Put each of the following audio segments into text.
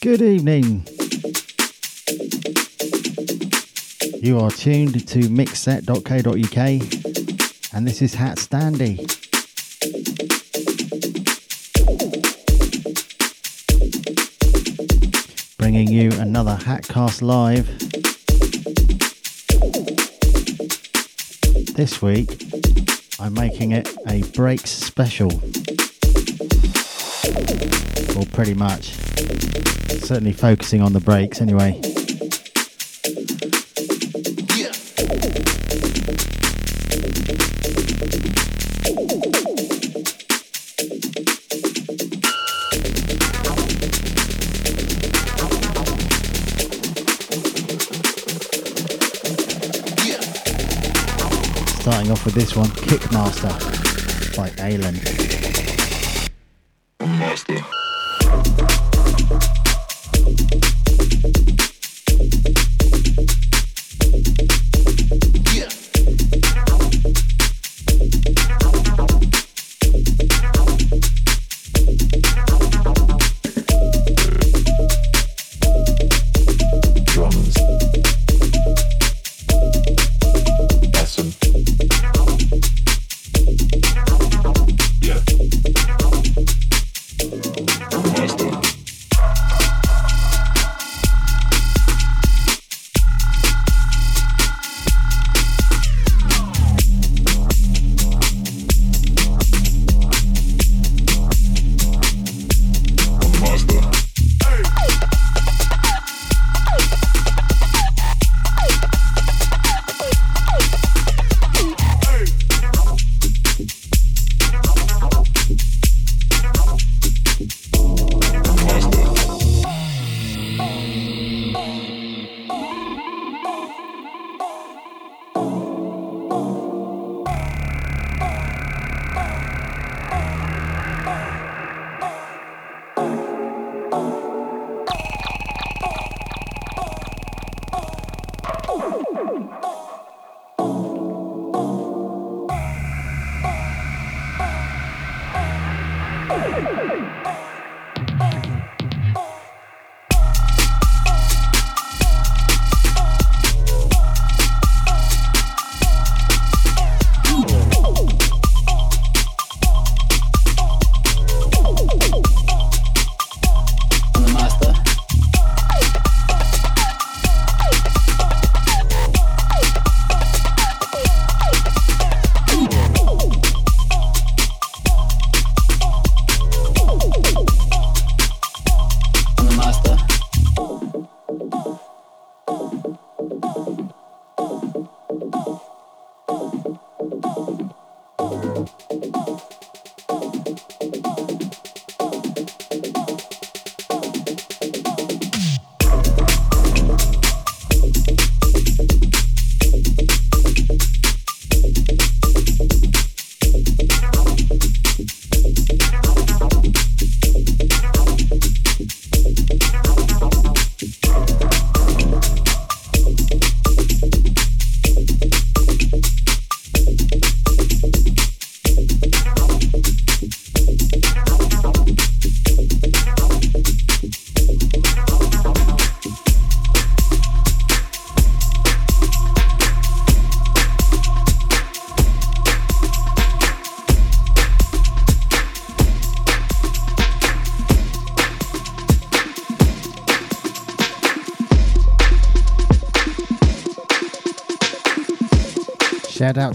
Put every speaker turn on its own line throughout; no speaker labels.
Good evening. You are tuned to mixset.co.uk and this is Hat Standy. Bringing you another Hatcast Live. This week I'm making it a breaks special. Well, pretty much. Certainly focusing on the breaks anyway. Starting off with this one, Kick Masta by Aylen.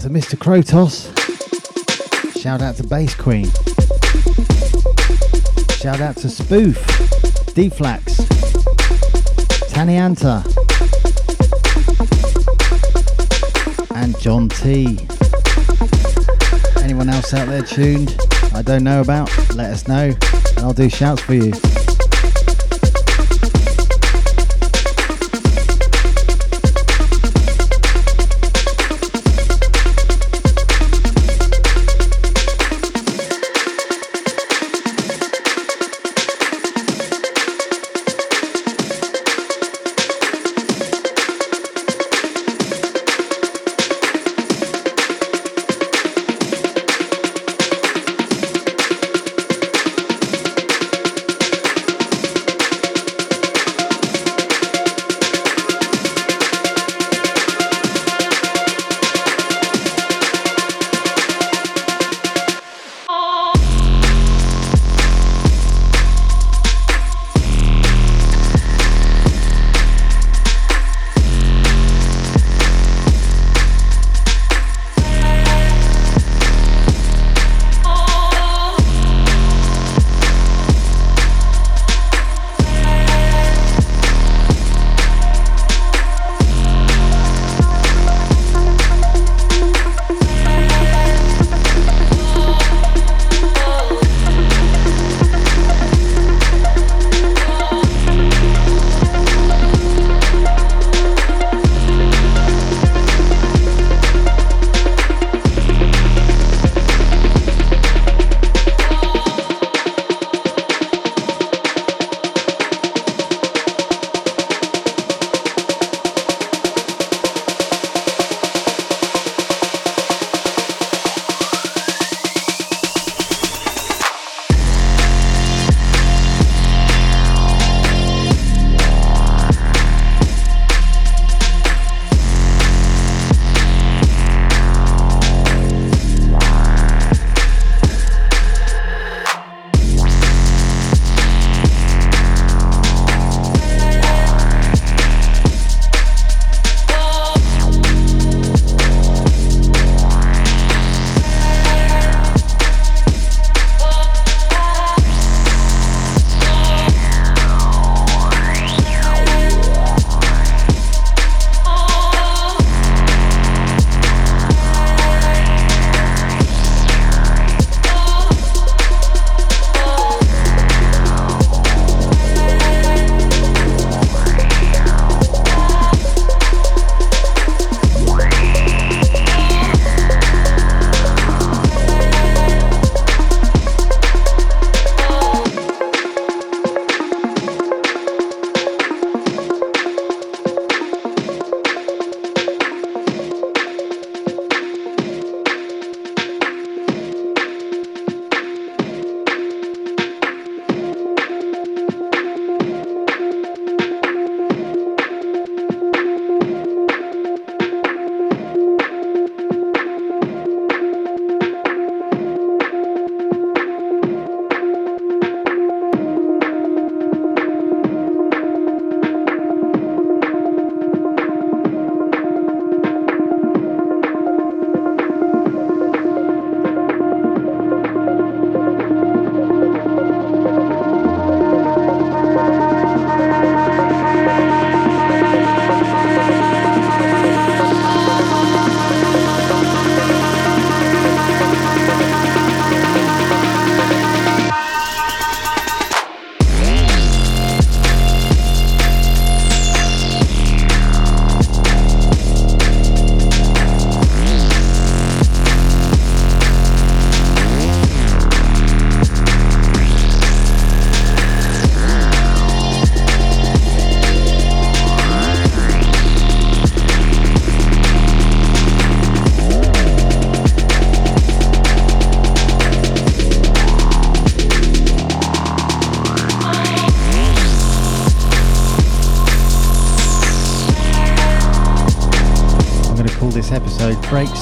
To Mr. Krotos. Shout out to Bass Queen. Shout out to Spoof, Deflax, Tanianta, and John T. Anyone else out there tuned I don't know about, let us know and I'll do shouts for you.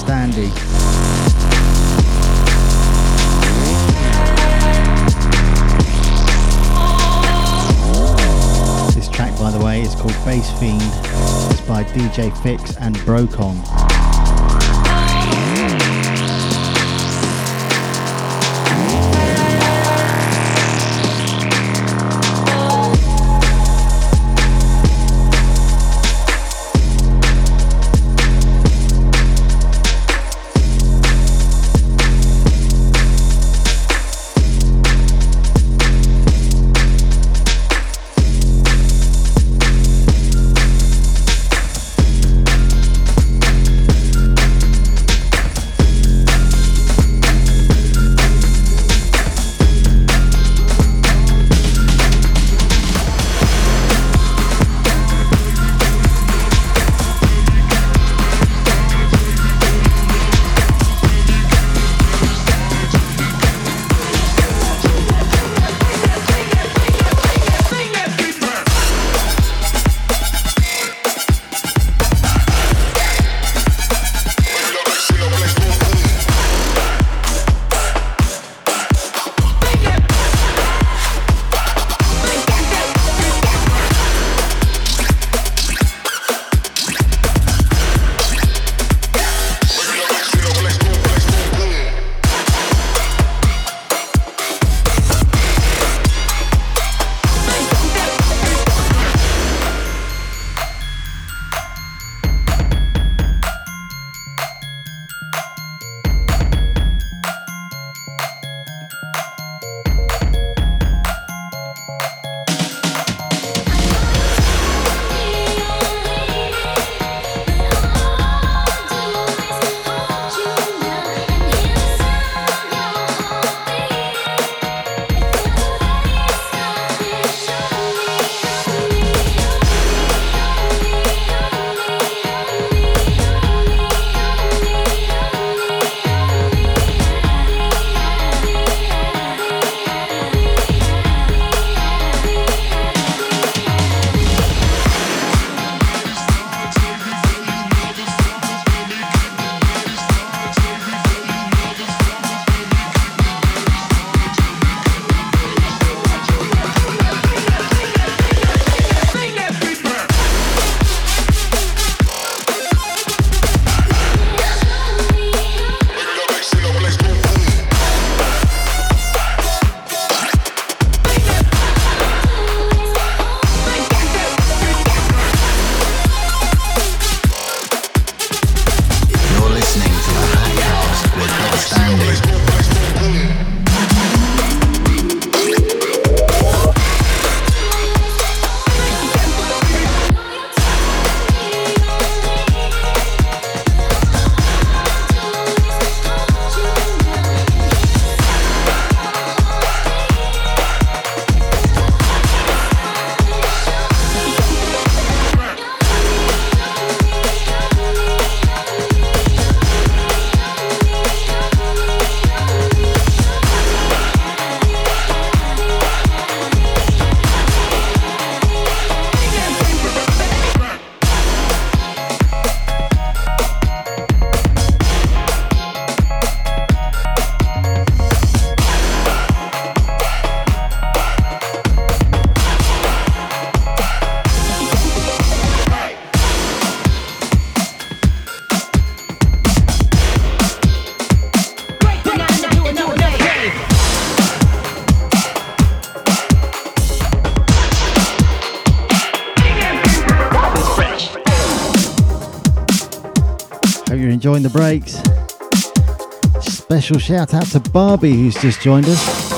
Standy. This track, by the way, is called Bass Fiend. It's by DJ Fixx and Brokon. Enjoying the breaks. Special shout out to Barbie who's just joined us.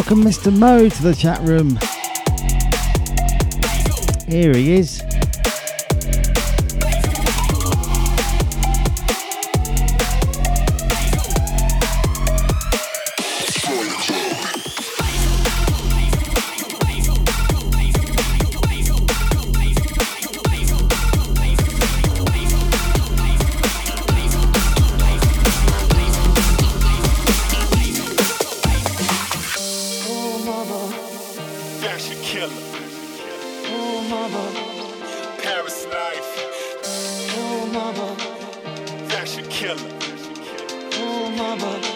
Welcome Mr. Mo to the chat room. Here he is.
Oh, out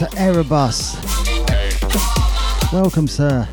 to Erebus. Welcome, sir.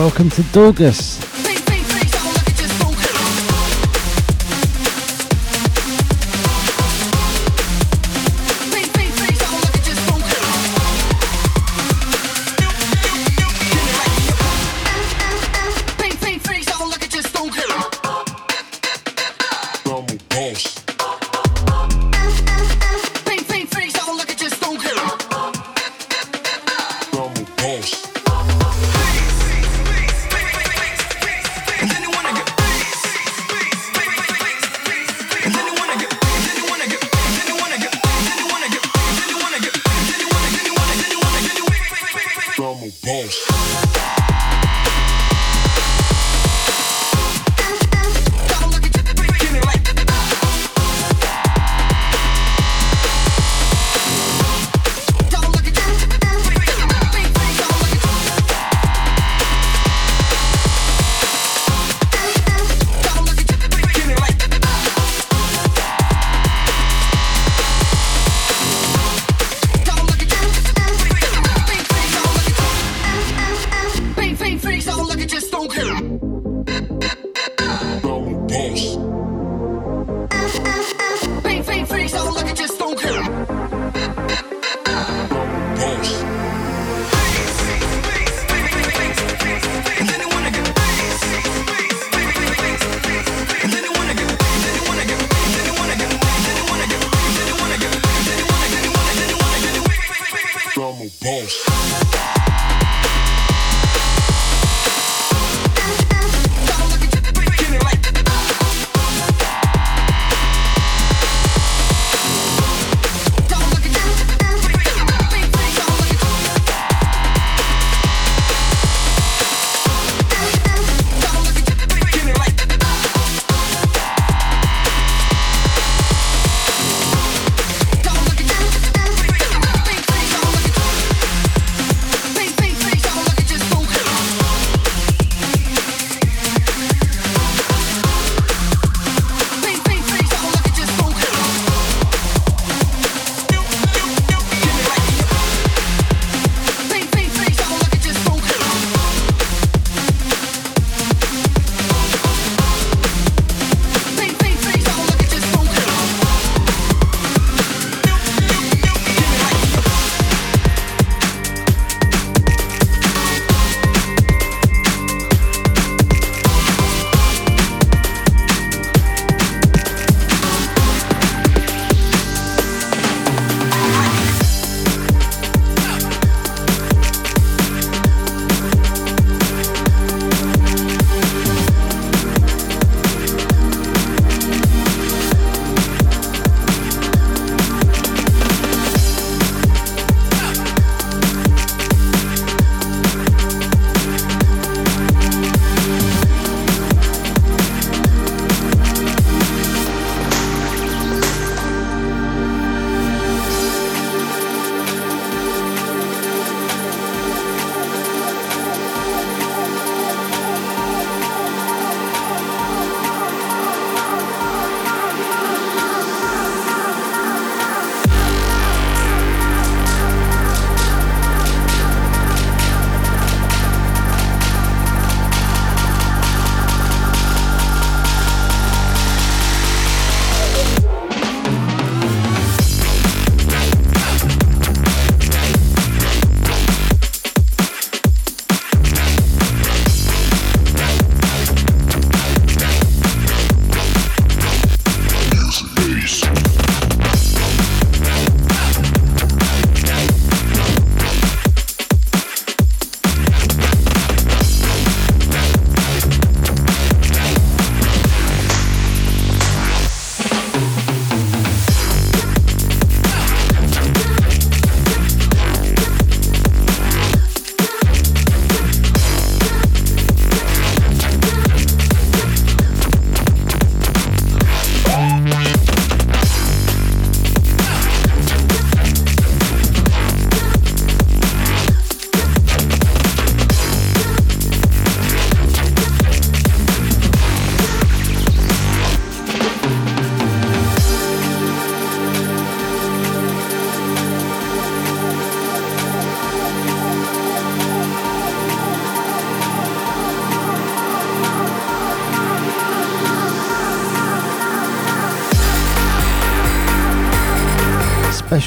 Welcome to Dorgus.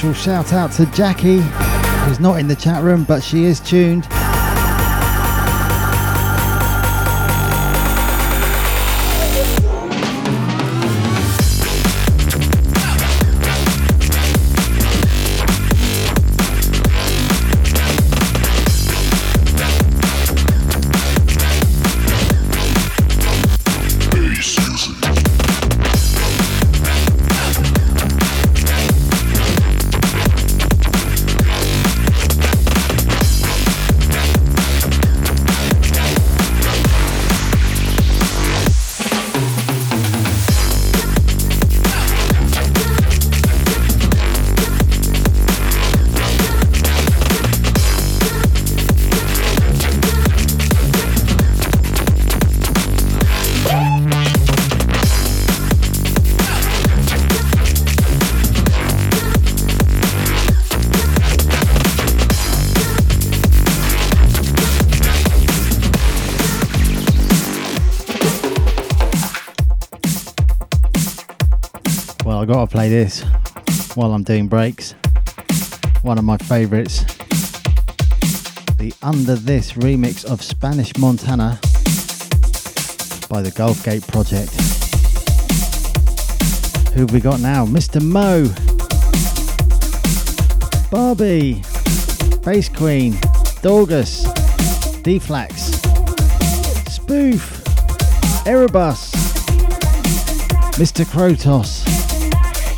Special shout out to Jackie, who's not in the chat room, but she is tuned. Play this while I'm doing breaks. One of my favorites. The Under This remix of Spanish Montana by the Gulf Gate Project. Who have we got now? Mr. Mo. Barbie. Bass Queen, Dorgus, Deflax, Spoof, Erebus, Mr. Krotos,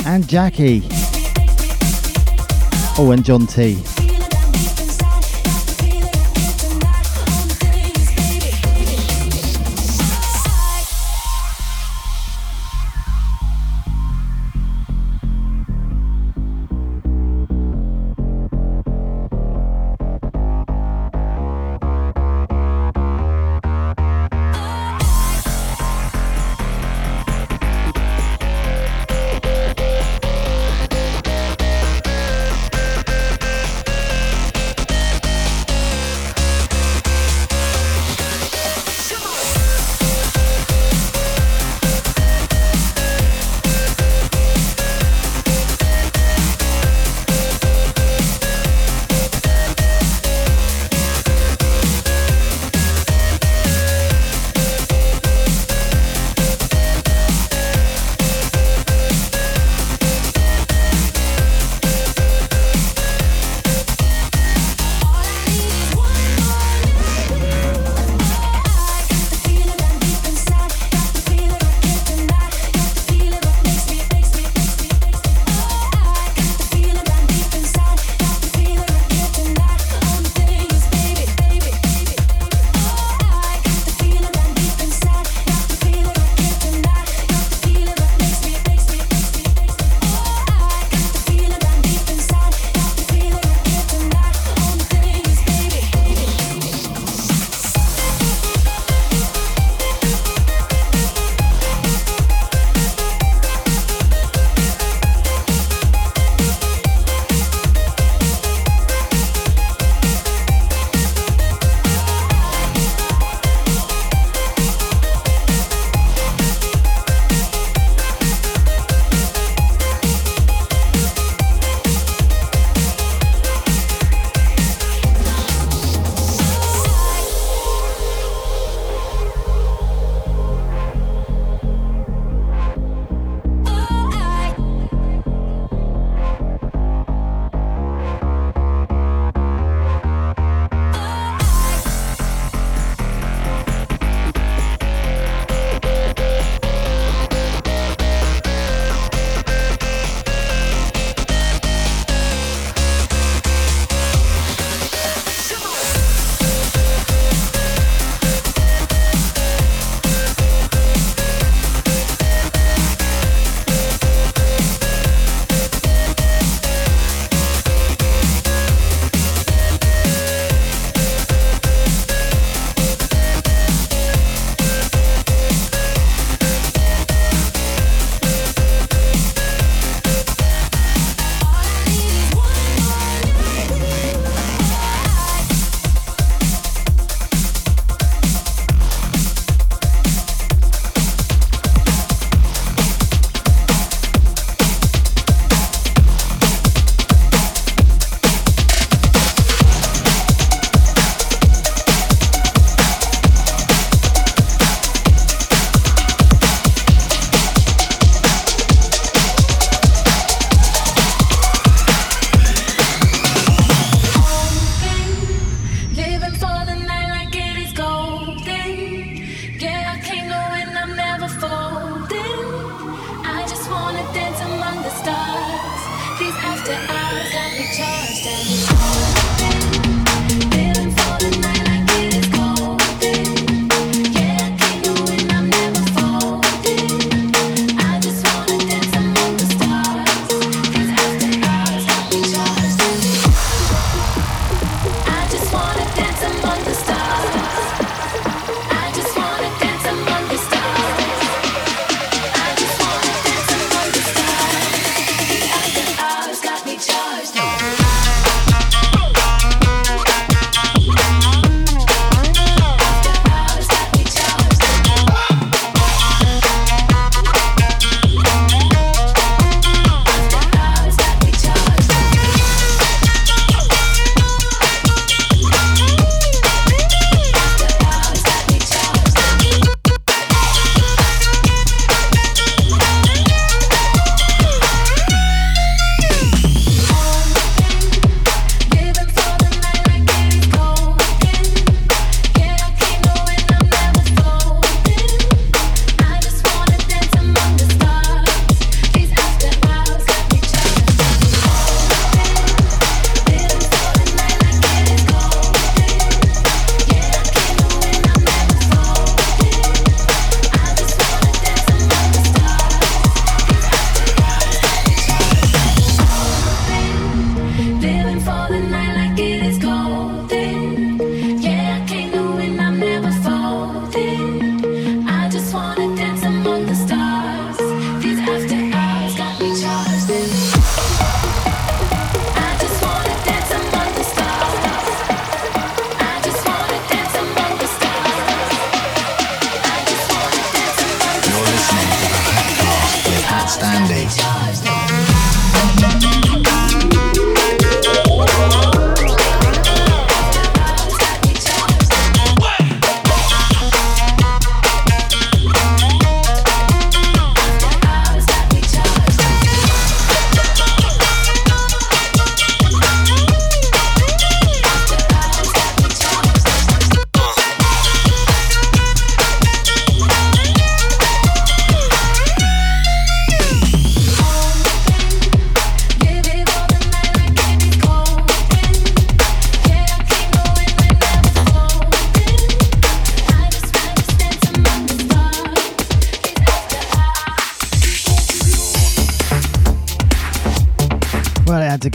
and Jackie. Oh, and John T.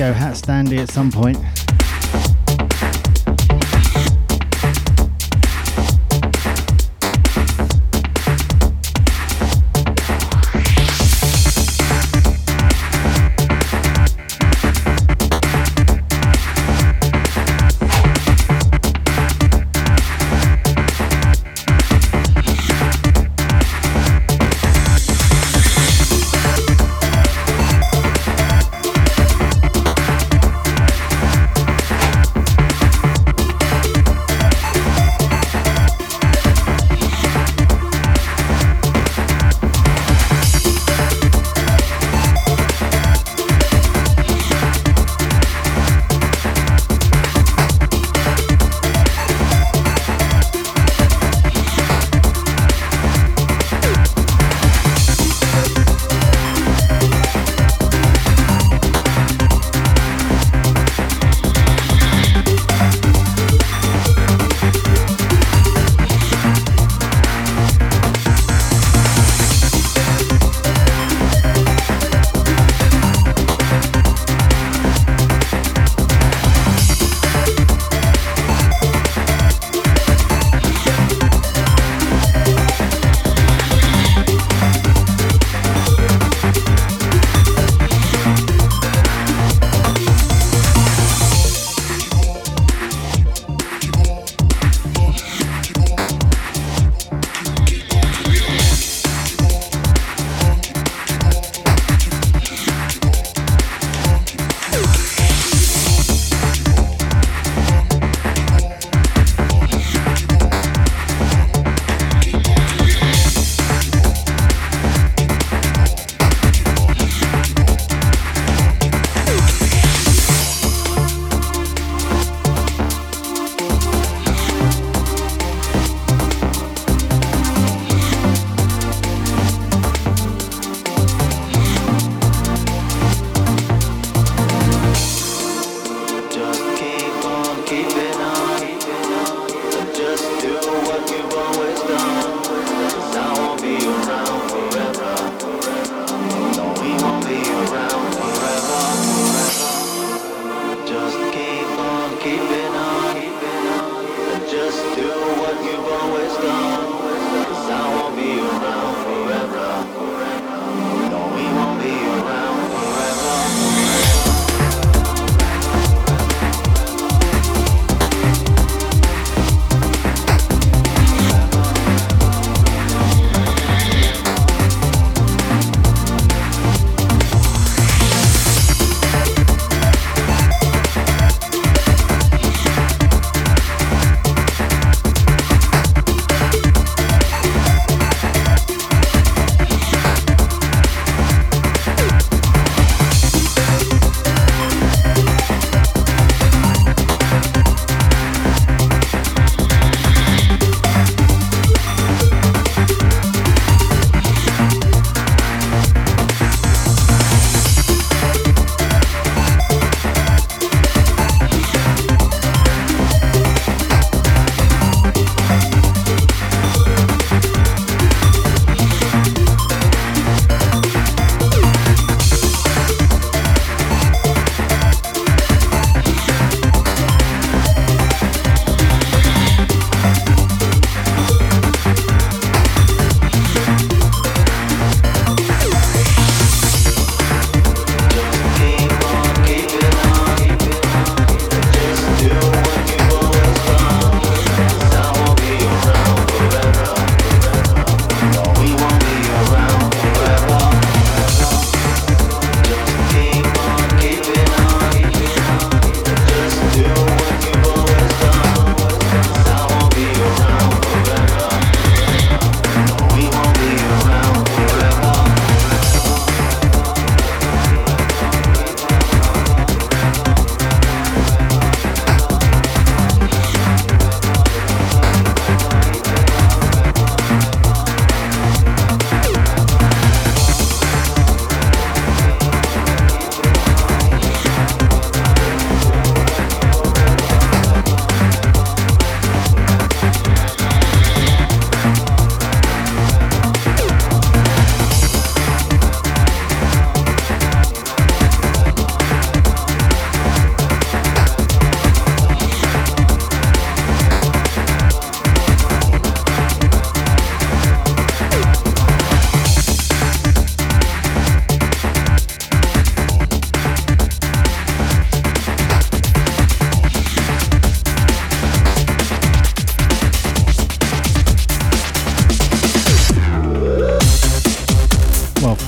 go hat standy at some point.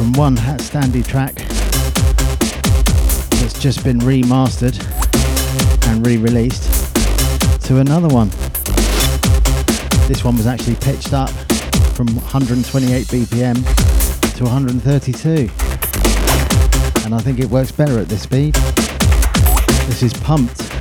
From one HatStandy track that's just been remastered and re-released to another one. This one was actually pitched up from 128 BPM to 132. And I think it works better at this speed. This is Pumped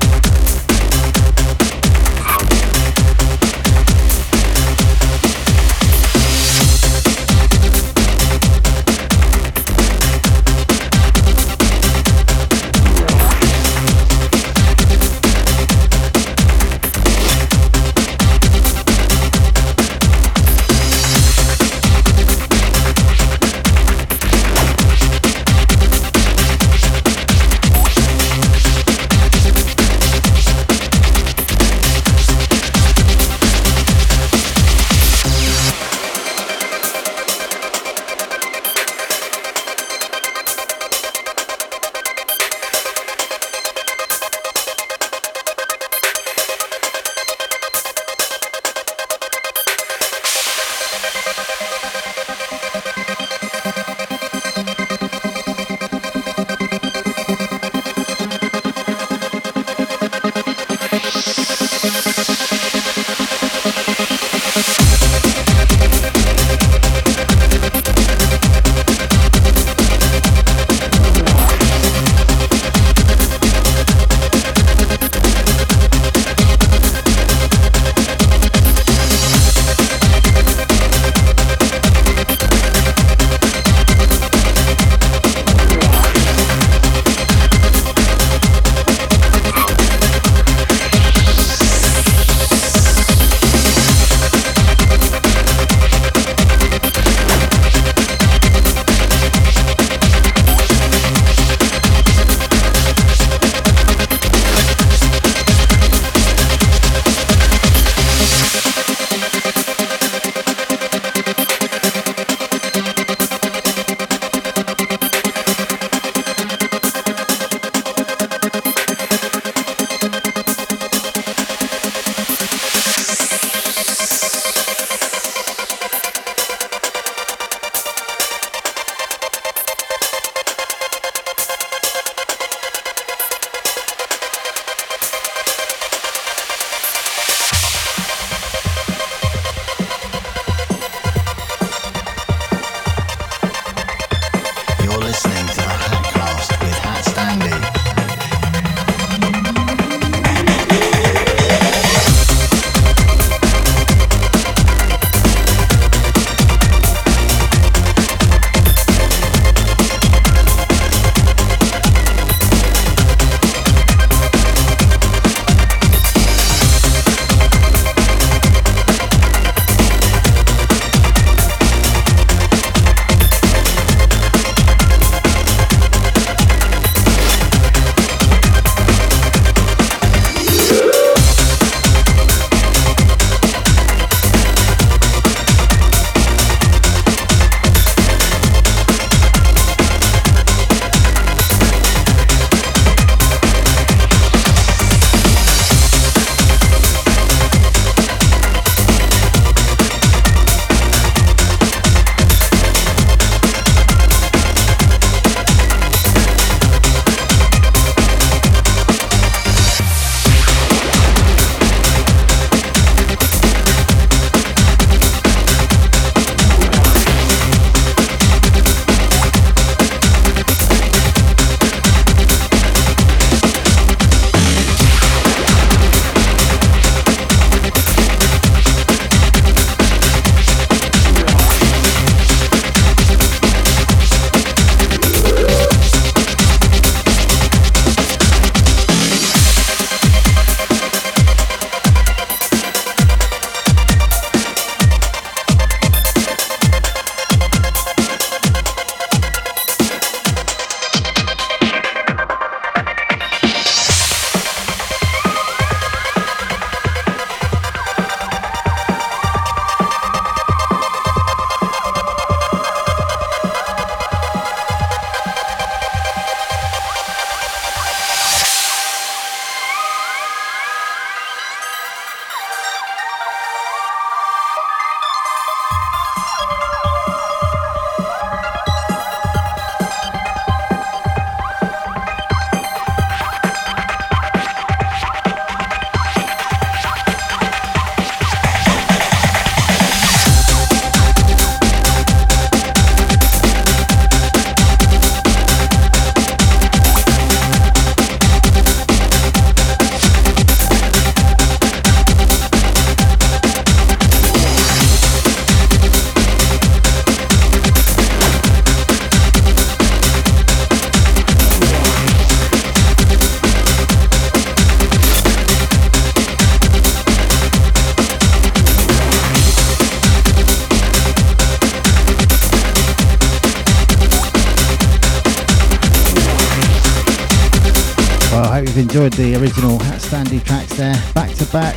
enjoyed the original HatStandy tracks there, back to back.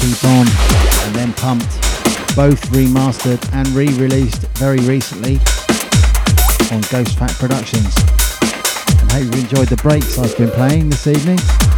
Keep on and then pumped, both remastered and re-released very recently on Ghost Fat Productions. I hope you enjoyed the breaks I've been playing this evening.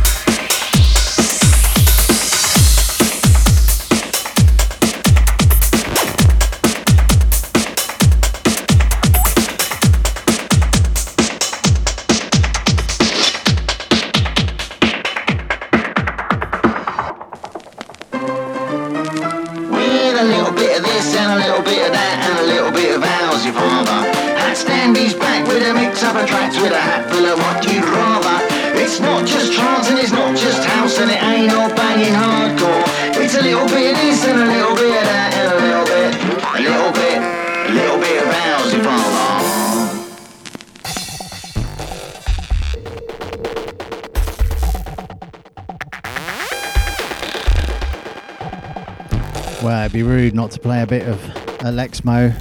Not to play a bit of AlexMo,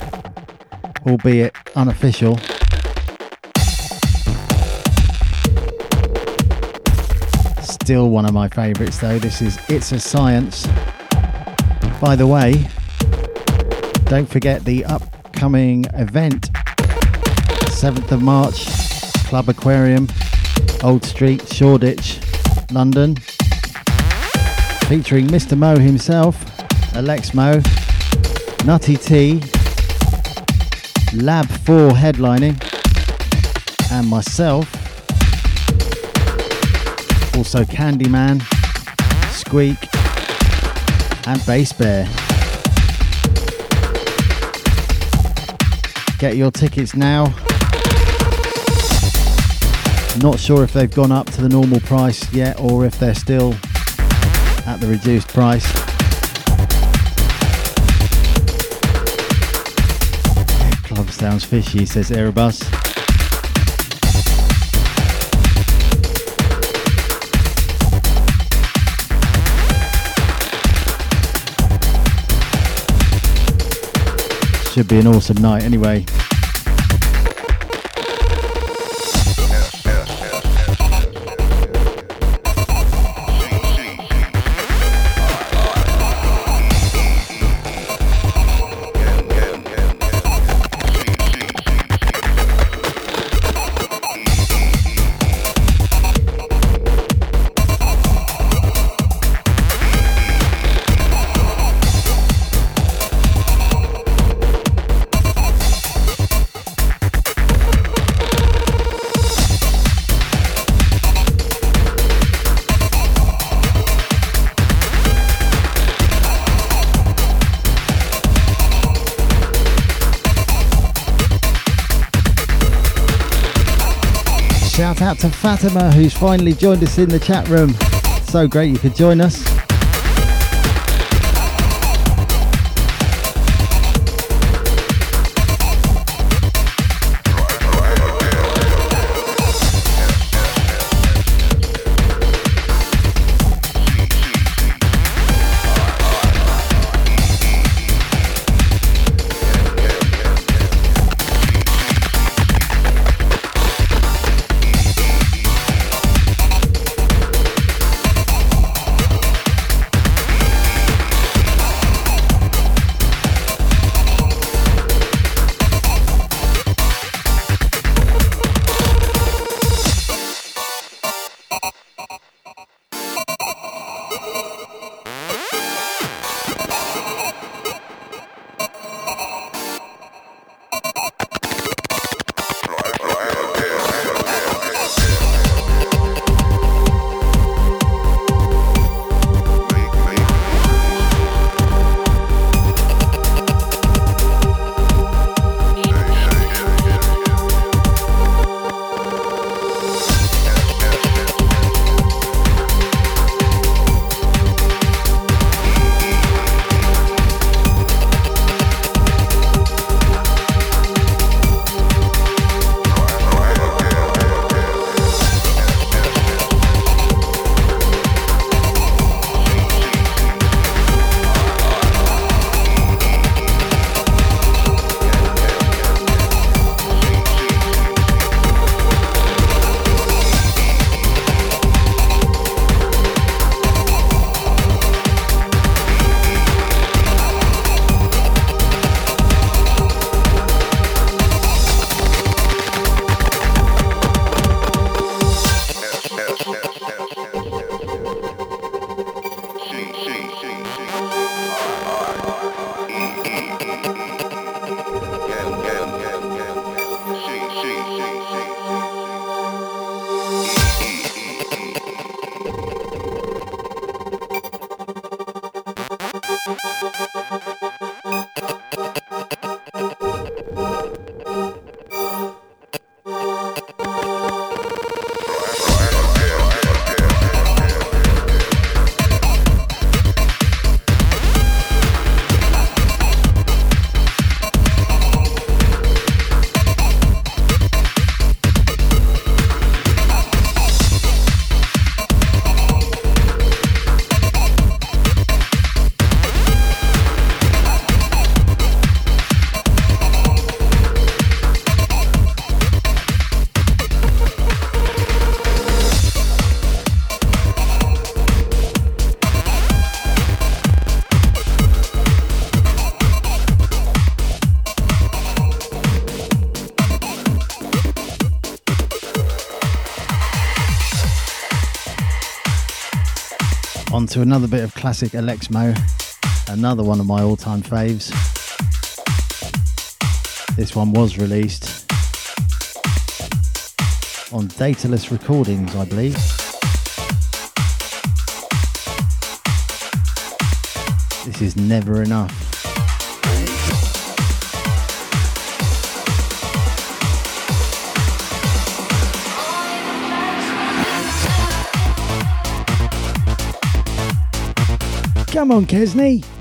albeit unofficial. Still one of my favourites though. This is It's a Science. By the way, don't forget the upcoming event 7th of March, Club Aquarium, Old Street, Shoreditch, London, featuring Mr. Mo himself. Alex AlexMo, Nutty T, Lab 4 headlining, and myself. Also Candyman, Squeak, and Bass Bear. Get your tickets now. Not sure if they've gone up to the normal price yet or if they're still at the reduced price. Sounds fishy, says Erebus. Should be an awesome night anyway. To Fatima, who's finally joined us in the chat room. So great you could join us. To another bit of classic AlexMo, another one of my all time faves. This one was released on Dataless Recordings, I believe. This is never enough. Come on, Kesney.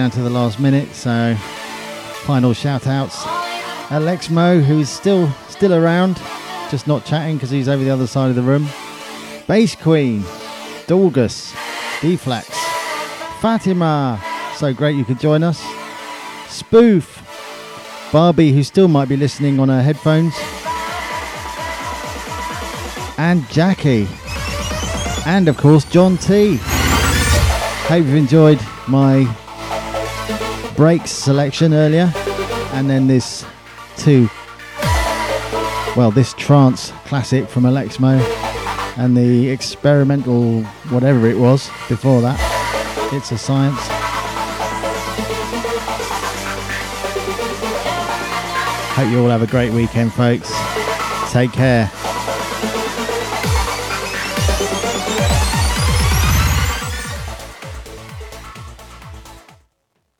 Down to the last minute, so final shout outs. Alex Mo, who's still still around, just not chatting because he's over the other side of the room. Bass Queen, Dorgus, Deflax, Fatima, so great you could join us. Spoof, Barbie, who still might be listening on her headphones, and Jackie, and of course John T. Hope you've enjoyed my breaks selection earlier, and then this two, well, this trance classic from AlexMo, and the experimental whatever it was before that. It's a science. Hope you all have a great weekend, folks. Take care.